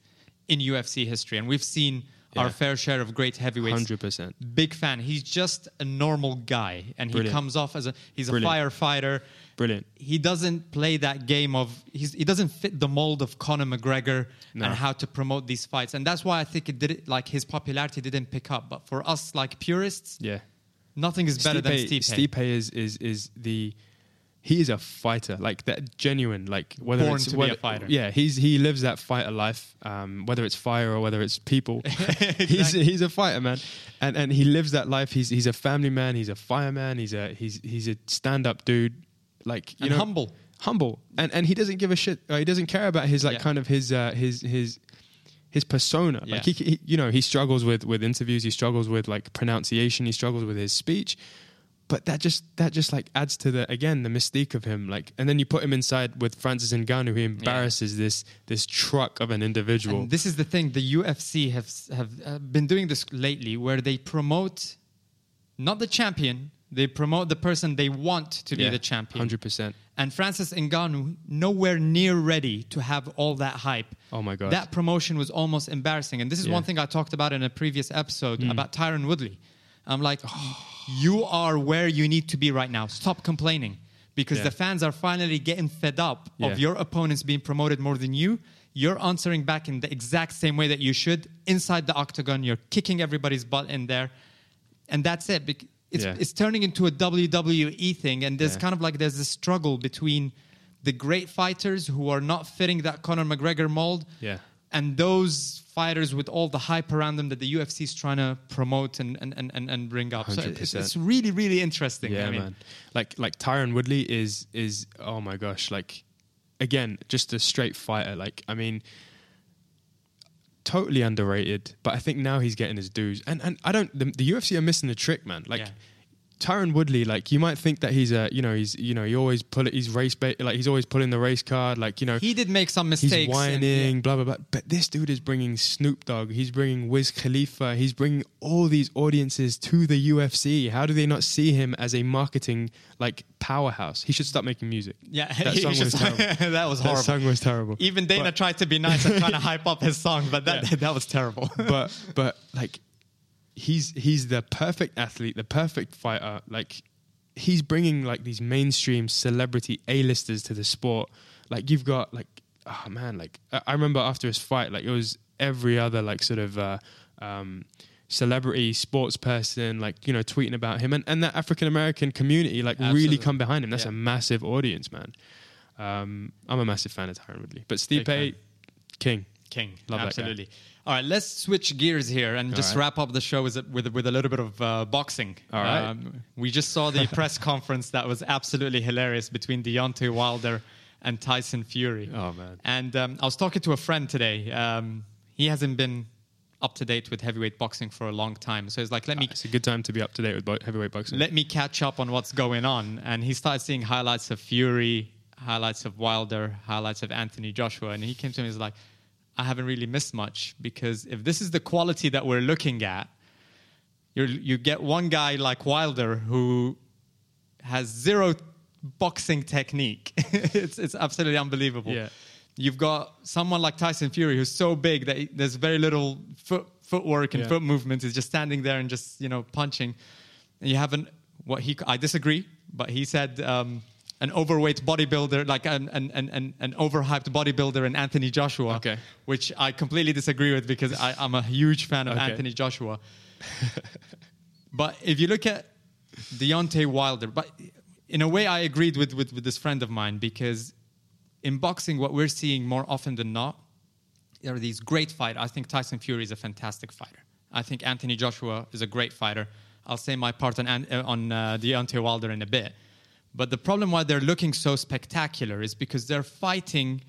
in UFC history, and we've seen our fair share of great heavyweights. Hundred percent. Big fan. He's just a normal guy, and he Brilliant. comes off as a he's a Brilliant. firefighter. Brilliant. He doesn't play that game of he's, he doesn't fit the mold of Conor McGregor No. and how to promote these fights, and that's why I think it did it, like his popularity didn't pick up. But for us, like purists, Yeah. nothing is better than Stipe. Stipe is is is the he is a fighter like that genuine like whether Born it's to be whether, a fighter. yeah he's he lives that fighter life um, whether it's fire or whether it's people he's he's a fighter man and and he lives that life he's he's a family man he's a fireman he's a he's he's a stand up dude like you And know humble. humble, and and he doesn't give a shit. Uh, he doesn't care about his like Yeah. kind of his uh, his his his persona. Like he, he, you know, he struggles with with interviews. He struggles with like pronunciation. He struggles with his speech. But that just that just like adds to the again the mystique of him. Like, and then you put him inside with Francis Ngannou, who he embarrasses this this truck of an individual. And this is the thing: the UFC have have uh, been doing this lately, where they promote not the champion, they promote the person they want to be the champion. hundred percent. And Francis Ngannou nowhere near ready to have all that hype. Oh my God. That promotion was almost embarrassing. And this is Yeah. one thing I talked about in a previous episode Mm. about Tyron Woodley. I'm like, you are where you need to be right now. Stop complaining. Because Yeah. the fans are finally getting fed up Yeah. of your opponents being promoted more than you. You're answering back in the exact same way that you should inside the octagon. You're kicking everybody's butt in there. And that's it. It's, Yeah. it's turning into a WWE thing. And there's Yeah. kind of like there's this struggle between the great fighters who are not fitting that Conor McGregor mold Yeah. and those fighters with all the hype around them that the UFC is trying to promote and, and, and, and- bring up. So it's, it's really, really interesting. Yeah, I mean, man. Like like Tyron Woodley is is oh my gosh, like again, just a straight fighter. Like I mean totally underrated, but I think now he's getting his dues. And and I don't the, the UFC are missing the trick, man. Like Yeah. Tyron Woodley, like you might think that he's a, you know, he's, you know, he always pull it, he's race bait, like he's always pulling the race card, like you know, He did make some mistakes. he's and- whining, yeah. blah blah blah. But this dude is bringing Snoop Dogg, he's bringing Wiz Khalifa, he's bringing all these audiences to the UFC. How do they not see him as a marketing like powerhouse? He should stop making music. Yeah, that song was terrible. that was horrible. That song was terrible. Even Dana But- tried to be nice and trying to hype up his song, but that Yeah. that was terrible. but but like he's he's the perfect athlete, the perfect fighter. Like he's bringing like these mainstream celebrity A-listers to the sport. Like you've got like oh man, like I remember after his fight, like it was every other like sort of uh, um, celebrity sports person, like you know, tweeting about him, and and that African American community like Absolutely. really come behind him. That's Yeah. a massive audience, man. Um, I'm a massive fan of Tyron Woodley, but Stipe. King. King, Love that guy. All right, let's switch gears here and just right. wrap up the show with a, with, with a little bit of uh, boxing. All right. Um, we just saw the press conference that was absolutely hilarious between Deontay Wilder and Tyson Fury. Oh, man. And um, I was talking to a friend today. Um, he hasn't been up to date with heavyweight boxing for a long time, so he's like, "Let me It's a good time to be up to date with bo- heavyweight boxing. let me catch up on what's going on. And he started seeing highlights of Fury, highlights of Wilder, highlights of Anthony Joshua. And he came to me and was like, I haven't really missed much because if this is the quality that we're looking at, you you get one guy like Wilder who has zero boxing technique. it's, it's absolutely unbelievable. Yeah. You've got someone like Tyson Fury who's so big that he- there's very little foot, footwork and Yeah. foot movement. He's just standing there and just you know punching. And you haven't what he I disagree, but he said um, an overweight bodybuilder, like an an, an, an overhyped bodybuilder in Anthony Joshua. Okay. Which I completely disagree with because I, I'm a huge fan of Okay. Anthony Joshua. but if you look at Deontay Wilder, but in a way I agreed with, with, with this friend of mine because in boxing, what we're seeing more often than not there are these great fighters. I think Tyson Fury is a fantastic fighter. I think Anthony Joshua is a great fighter. I'll say my part on, on uh, Deontay Wilder in a bit. But the problem why they're looking so spectacular is because they're fighting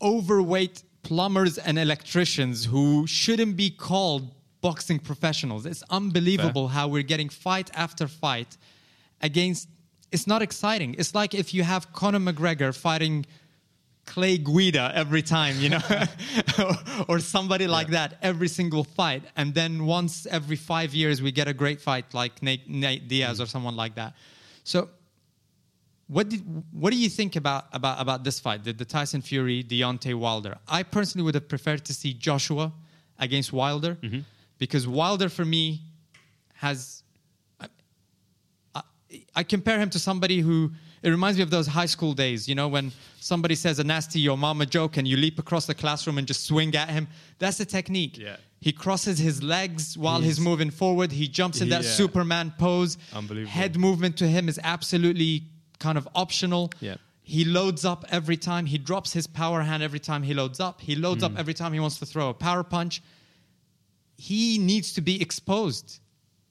overweight plumbers and electricians who shouldn't be called boxing professionals. It's unbelievable how we're getting fight after fight against. It's not exciting. It's like if you have Conor McGregor fighting Clay Guida every time, you know, or, somebody like that every single fight, and then once every five years we get a great fight like Nate, Nate Diaz mm. or someone like that. So what did what do you think about about about this fight, the, the Tyson Fury Deontay Wilder? I personally would have preferred to see Joshua against Wilder because Wilder for me has I, I, I compare him to somebody who it reminds me of those high school days, you know, when somebody says a nasty your mama joke and you leap across the classroom and just swing at him. That's the technique. Yeah. He crosses his legs while he's, He's- moving forward. He jumps in that Yeah. Superman pose. Unbelievable. Head movement to him is absolutely kind of optional. Yeah. He loads up every time. He drops his power hand every time he loads up. He loads Mm. up every time he wants to throw a power punch. He needs to be exposed.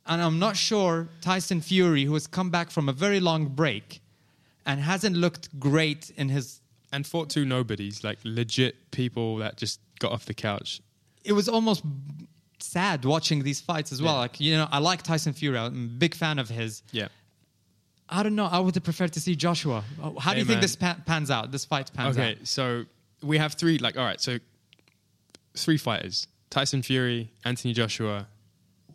And I'm not sure Tyson Fury, who has come back from a very long break and hasn't looked great in his. and fought two nobodies, like legit people that just got off the couch. It was almost sad watching these fights as well. Yeah. Like you know, I like Tyson Fury. I'm a big fan of his. Yeah. I don't know. I would have preferred to see Joshua. Uh, how do Hey, you think this pa- pans out? This fight pans Okay, out. Okay, so we have three. Like, all right, so three fighters: Tyson Fury, Anthony Joshua,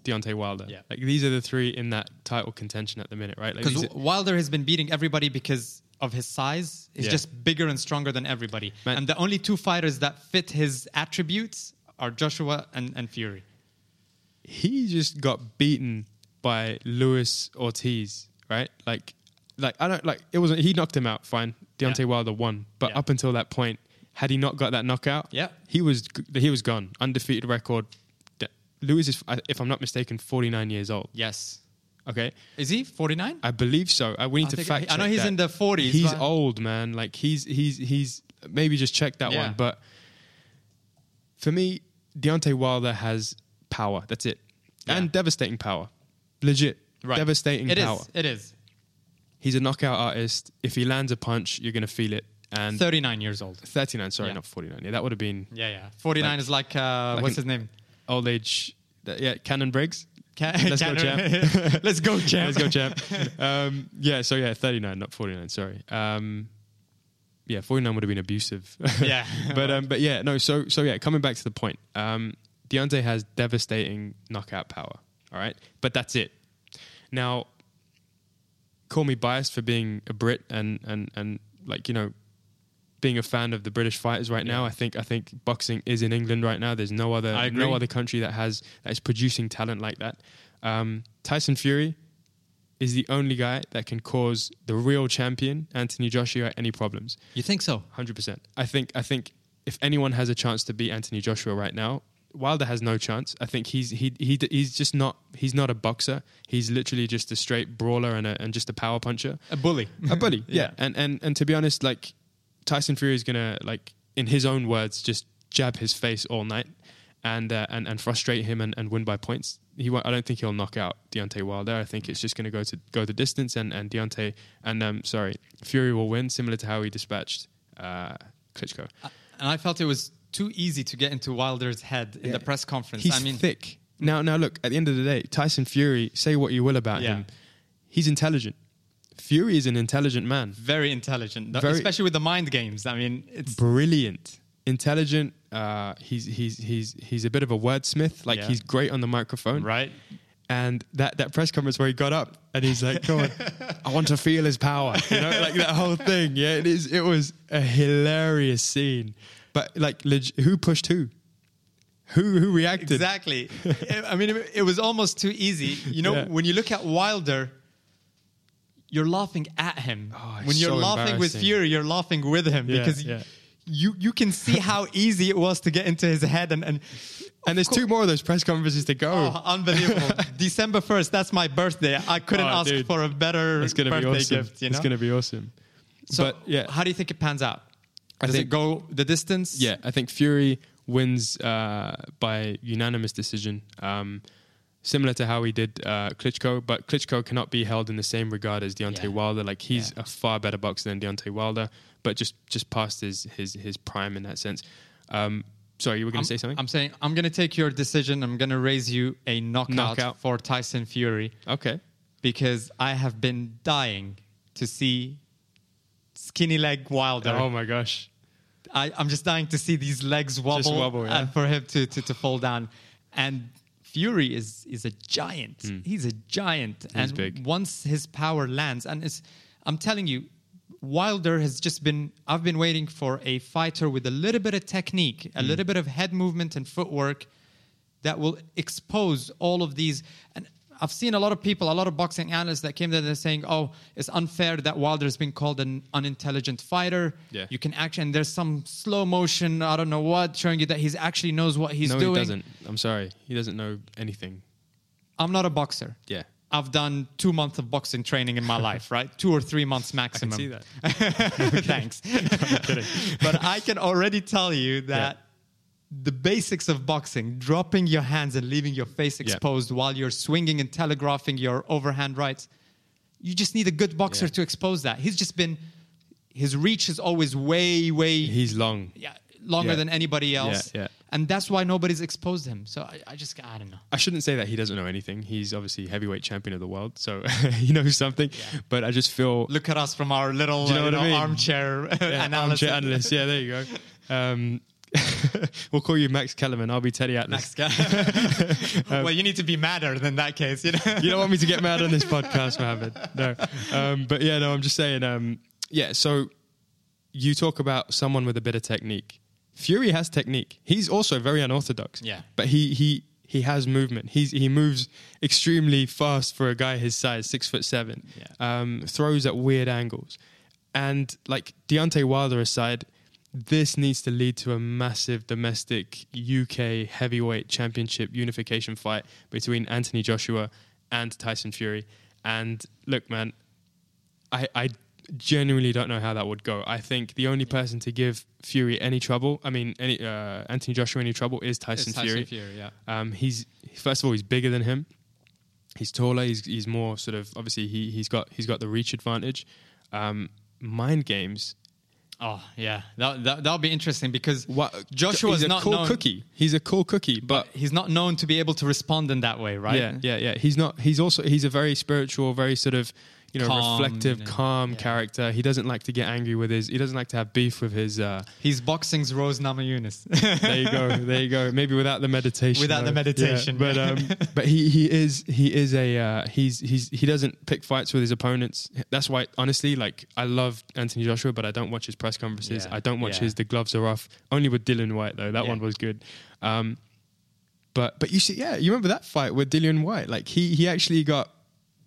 Deontay Wilder. Yeah. Like these are the three in that title contention at the minute, right? Because are- Wilder has been beating everybody because of his size. He's Yeah. just bigger and stronger than everybody. Man- And the only two fighters that fit his attributes are Joshua and, and Fury. he just got beaten by Luis Ortiz, right? Like, like I don't like it wasn't. He knocked him out, fine. Deontay Yeah. Wilder won, but Yeah. up until that point, had he not got that knockout, Yeah. he was he was gone, undefeated record. Lewis is, if I'm not mistaken, 49 years old. Yes. Okay, Is he 49? I believe so. I, we need I to fact. I know he's that. in the 40s, He's old, man. Like he's he's he's maybe just check that Yeah. one. But for me, Deontay Wilder has power. That's it, Yeah. and devastating power. Legit, devastating It is. power. It is. He's a knockout artist. If he lands a punch, you're gonna feel it. And 39 years old. 39, sorry, Yeah. not 49. Yeah, that would have been Yeah, yeah. 49 Like- is like, uh, like what's an- his name? old age. that- Yeah, Shannon Briggs. Ca- Let's go, champ. Let's go, champ. Let's go, champ. Um, yeah, so yeah, 39, not 49. Sorry. Um, yeah, 49 would have been abusive. Yeah. but um, but yeah, no. So so yeah, coming back to the point, um, Deontay has devastating knockout power. All right, but that's it. Now, call me biased for being a Brit and and and like you know. Being a fan of the British fighters right now, I think I think boxing is in England right now. There's no other no other country that has that is producing talent like that. Um, Tyson Fury is the only guy that can cause the real champion Anthony Joshua any problems. You think so? Hundred percent. I think. I think if anyone has a chance to beat Anthony Joshua right now, Wilder has no chance. I think he's he he he's just not he's not a boxer. He's literally just a straight brawler and a, and just a power puncher, A bully. a bully. yeah. Yeah. And and and to be honest, like Tyson Fury is gonna like in his own words just jab his face all night. And, uh, and and frustrate him and, and win by points. He won't, I don't think he'll knock out Deontay Wilder. I think it's just going to go to go the distance and and Deontay and um sorry Fury will win, similar to how he dispatched uh, Klitschko. And I felt it was too easy to get into Wilder's head in the press conference. He's I mean, thick. Now, now look. At the end of the day, Tyson Fury. Say what you will about Yeah. him, he's intelligent. Fury is an intelligent man. very intelligent, Very- especially with the mind games. I mean, it's Brilliant, intelligent. Uh, he's he's he's he's a bit of a wordsmith. Like Yeah. he's great on the microphone. right. And that, that press conference where he got up and he's like, "Come on, I want to feel his power." You know, like that whole thing. Yeah, it is. It was a hilarious scene. But like, leg- who pushed who? Who who reacted? Exactly. I mean, it, it was almost too easy. You know, Yeah. when you look at Wilder, you're laughing at him. Oh, when you're so laughing with. Fury, you're laughing with him Yeah, because yeah. you you can see how easy it was to get into his head and and. And there's two more of those press conferences to go. Oh, unbelievable! December first, that's my birthday. I couldn't Oh, ask dude. for a better It's gonna birthday be awesome. gift. You know, It's gonna be awesome. So, but yeah, how do you think it pans out? I Does think- it go the distance? yeah, I think Fury wins uh, by unanimous decision, um, similar to how he did uh, Klitschko. But Klitschko cannot be held in the same regard as Deontay Yeah. Wilder. Like he's Yeah. a far better boxer than Deontay Wilder, but just just past his his his prime in that sense. Um, sorry, you were going to say something? I'm saying I'm going to take your decision. I'm going to raise you a knockout, Knockout. for Tyson Fury okay. because I have been dying to see skinny leg Wilder. Oh my gosh. I, I'm just dying to see these legs wobble, wobble, yeah. and for him to, to, to fall down. And Fury is is a giant. He's a giant. and Hmm. big. once his power lands, and it's, I'm telling you, Wilder has just been. I've been waiting for a fighter with a little bit of technique, a little bit of head movement and footwork that will expose all of these. And I've seen a lot of people, a lot of boxing analysts that came there and they're saying, "Oh, it's unfair that Wilder's been called an unintelligent fighter." Yeah. You can actually, and there's some slow motion, I don't know what, showing you that he's actually knows what he's no, doing. No, he doesn't. I'm sorry. He doesn't know anything. I'm not a boxer. Yeah. I've done two months of boxing training in my life, right? Two or three months maximum. i see that. Thanks. but I can already tell you that the basics of boxing, dropping your hands and leaving your face Yeah. exposed while you're swinging and telegraphing your overhand rights, You just need a good boxer Yeah. to expose that. He's just been his reach is always way, way He's long. yeah, longer Yeah. than anybody else. yeah. And that's why nobody's exposed him. So I, I just I don't know. I shouldn't say that he doesn't know anything. He's obviously heavyweight champion of the world, so he knows something. But I just feel Look at us from our little you know uh, what I mean? Yeah, armchair analyst. Yeah, there you go. Um, we'll call you Max Kellerman. I'll be Teddy Atlas. Next guy. well, you need to be madder than that case, you know. you don't want me to get mad on this podcast, Mohammed. No. Um, but yeah, no, I'm just saying. Um, yeah, so you talk about someone with a bit of technique. Fury has technique. He's also very unorthodox. Yeah. But he he he has movement. He's he moves extremely fast for a guy his size, six foot seven. Yeah. Um, throws at weird angles, and like Deontay Wilder aside. This needs to lead to a massive domestic UK heavyweight championship unification fight between Anthony Joshua and Tyson Fury. And look, man, I, I genuinely don't know how that would go. I think the only person to give Fury any trouble, I mean, any uh, Anthony Joshua any trouble, is Tyson, Tyson Fury. Fury, yeah. Um, he's first of all he's bigger than him. He's taller. He's he's more sort of obviously he he's got he's got the reach advantage. Um, mind games. Oh yeah, that that that'll be interesting because What Joshua's he's a not cool known, cookie. He's a cool cookie, but he's not known to be able to respond in that way, right? Yeah, yeah, yeah. He's not. He's also. He's a very spiritual, very sort of, you know, Calm, reflective, you know, calm yeah. character. He doesn't like to get angry with his. He doesn't like to have beef with his. Uh, He's boxing's Rose Namajunas. there you go. There you go. Maybe without the meditation. Without the meditation, Yeah, but um, but he he is he is a uh, he's he's he doesn't pick fights with his opponents. That's why honestly, like I love Anthony Joshua, but I don't watch his press conferences. I don't watch his the gloves are off. Only with Dillian Whyte though. That one was good. Um, but but you see, yeah, you remember that fight with Dillian Whyte? Like he he actually got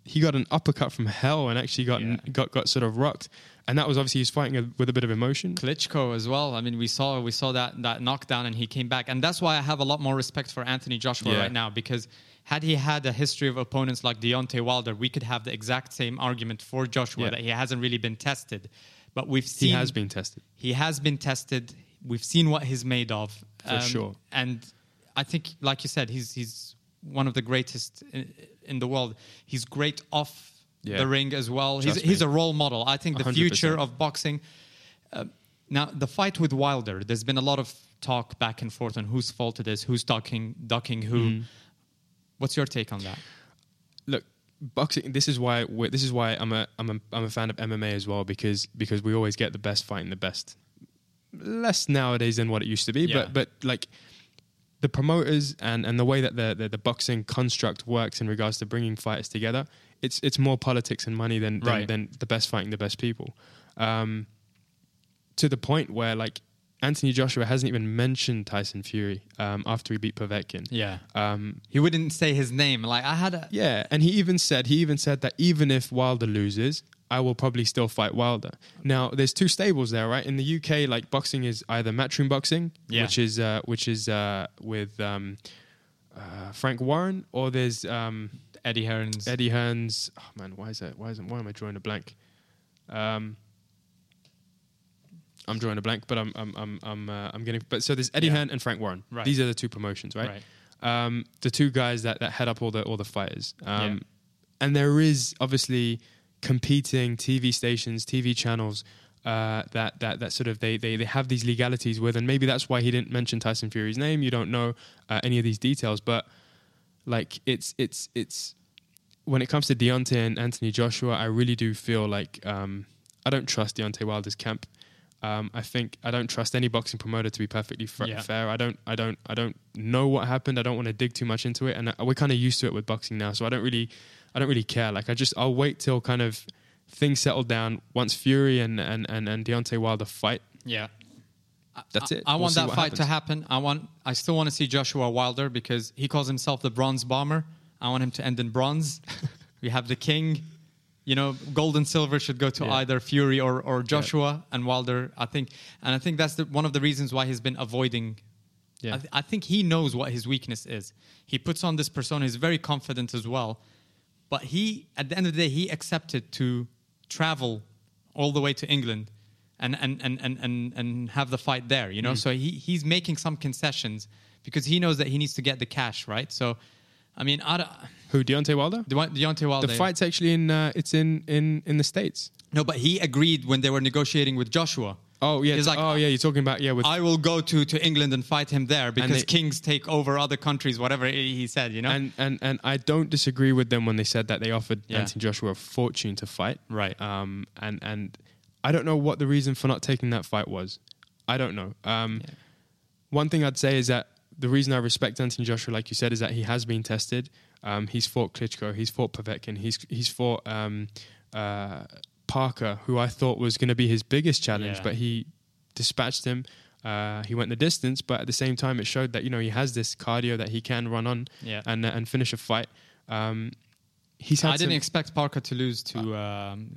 he got an uppercut from hell and actually got Yeah. got got sort of rocked. And that was obviously he's fighting a, with a bit of emotion. Klitschko as well. I mean, we saw we saw that that knockdown and he came back, and that's why I have a lot more respect for Anthony Joshua Yeah. right now because had he had a history of opponents like Deontay Wilder, we could have the exact same argument for Joshua Yeah. that he hasn't really been tested. But we've seen He has been tested. he has been tested. We've seen what he's made of For um, sure. and I think, like you said, he's he's one of the greatest in, in the world. He's great off Yeah. the ring as well. He's, Trust he's me. a role model. I think the 100%. future of boxing. Uh, now, the fight with Wilder, there's been a lot of talk back and forth on whose fault it is, who's ducking, ducking who. Mm. What's your take on that? look boxing this is why this is why I'm a I'm a I'm a fan of MMA as well because because we always get the best fight fighting the best less nowadays than what it used to be Yeah. but but like the promoters and and the way that the, the the boxing construct works in regards to bringing fighters together it's it's more politics and money than than, Right. than the best fighting the best people um to the point where like Anthony Joshua hasn't even mentioned Tyson Fury um, after he beat Povetkin. Yeah. Um, He wouldn't say his name. Like, I had a. yeah, and he even said he even said that even if Wilder loses, I will probably still fight Wilder. Now, there's two stables there, right? In the UK, like boxing is either matchroom boxing, Yeah. which is uh, which is uh, with um, uh, Frank Warren, or there's um, Eddie Hearns. Eddie Hearns. Oh man, why is that? Why isn't? Why am I drawing a blank? Um, I'm drawing a blank, but I'm I'm I'm I'm, uh, I'm getting. But so there's Eddie Yeah. Hearn and Frank Warren. Right. These are the two promotions, right? Right. Um, the two guys that, that head up all the all the fighters. Um, Yeah. And there is obviously competing TV stations, TV channels uh, that that that sort of they, they they have these legalities with, and maybe that's why he didn't mention Tyson Fury's name. You don't know uh, any of these details, but like it's it's it's when it comes to Deontay and Anthony Joshua, I really do feel like um, I don't trust Deontay Wilder's camp. Um, I think I don't trust any boxing promoter to be perfectly fr- Yeah. fair. I don't, I don't, I don't know what happened. I don't want to dig too much into it, and uh, we're kind of used to it with boxing now. So I don't really, I don't really care. Like I just, I'll wait till kind of things settle down once Fury and and and, and Deontay Wilder fight. Yeah. That's it. I, We'll want that what fight to happen. I want. I still want to see Joshua Wilder because he calls himself the Bronze Bomber. I want him to end in bronze. we have the King. You know, gold and silver should go to Yeah. either Fury or, or Joshua and Wilder. I think, and I think that's the, one of the reasons why he's been avoiding. Yeah. I, th- I think he knows what his weakness is. He puts on this persona. He's very confident as well, but he, at the end of the day, he accepted to travel all the way to England and and and and and, and have the fight there. You know, so he he's making some concessions because he knows that he needs to get the cash right. So I mean, I don't, Who Deontay Wilder? De- Deontay Wilder. The fight's actually in. Uh, it's in in in the states. No, but he agreed when they were negotiating with Joshua. Oh yeah. He's like, oh yeah. You're talking about yeah with I will go to, to England and fight him there because they- kings take over other countries, whatever he said, you know? and and and I don't disagree with them when they said that they offered Yeah. Anthony Joshua a fortune to fight. Right. Um. And and I don't know what the reason for not taking that fight was. I don't know. Um. Yeah. One thing I'd say is that the reason I respect Anthony Joshua, like you said, is that he has been tested. Um, he's fought Klitschko, he's fought Povetkin, he's he's fought um, uh, Parker, who I thought was going to be his biggest challenge, Yeah. but he dispatched him. Uh, he went the distance, but at the same time, it showed that you know he has this cardio that he can run on Yeah. and uh, and finish a fight. Um, he's had I didn't expect Parker to lose to um,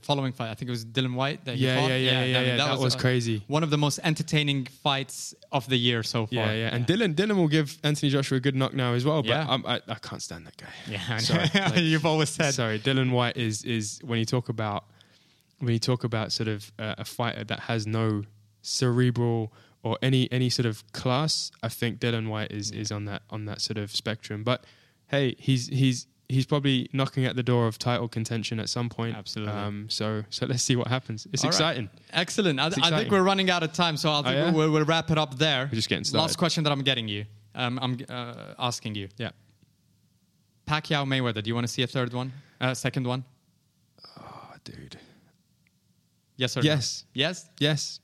the following fight. I think it was Dillian Whyte that he Yeah, fought. yeah, yeah, yeah, yeah, that was uh, crazy. One of the most entertaining fights of the year so far. yeah, yeah, and Dillian Dillian will give Anthony Joshua a good knock now as well. But Yeah. I'm, I I can't stand that guy. Yeah, I know. Sorry, like- you've always said. Sorry, Dillian Whyte is is when you talk about when you talk about sort of uh, a fighter that has no cerebral or any any sort of class. I think Dillian Whyte is is on that on that sort of spectrum. But hey, he's he's he's probably knocking at the door of title contention at some point. Absolutely. Um, so so let's see what happens. It's All right. exciting. Excellent. I, I think we're running out of time, so I think yeah? we'll, we'll wrap it up there. We're just getting started. Last question that I'm getting you. Um, I'm uh, asking you. Yeah. Pacquiao Mayweather. Do you want to see a third one? Uh, second one? Oh, dude. Yes or Yes. no? Yes. Yes.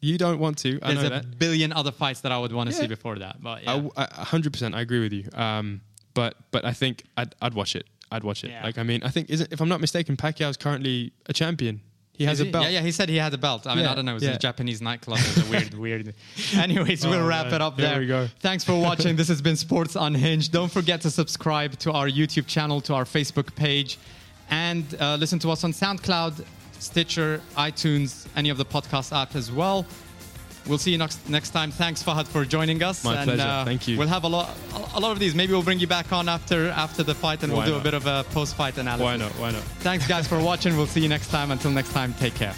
You don't want to. I There's a that. billion other fights that I would want to see before that. But I yeah. w- I- a hundred percent, I agree with you. Um, but but I think I'd, I'd watch it. I'd watch it. Yeah. Like I mean, I think isn't if I'm not mistaken, Pacquiao is currently a champion. He has Is a belt. Yeah, yeah. He said he had a belt. I mean, Yeah, I don't know. It was yeah. a Japanese nightclub. It was a weird, weird. Anyways, we'll Oh, wrap man. it up Here there. we go. Thanks for watching. this has been Sports Unhinged. Don't forget to subscribe to our YouTube channel, to our Facebook page, and uh, listen to us on SoundCloud, Stitcher, iTunes, any of the podcast apps as well. We'll see you next next time. Thanks, Fahad, for joining us. My and, uh, pleasure. Thank you. We'll have a lot, a lot of these. Maybe we'll bring you back on after after the fight, and we'll Why do a bit of a post-fight analysis. Why not? Why not? Thanks, guys, for watching. We'll see you next time. Until next time, take care.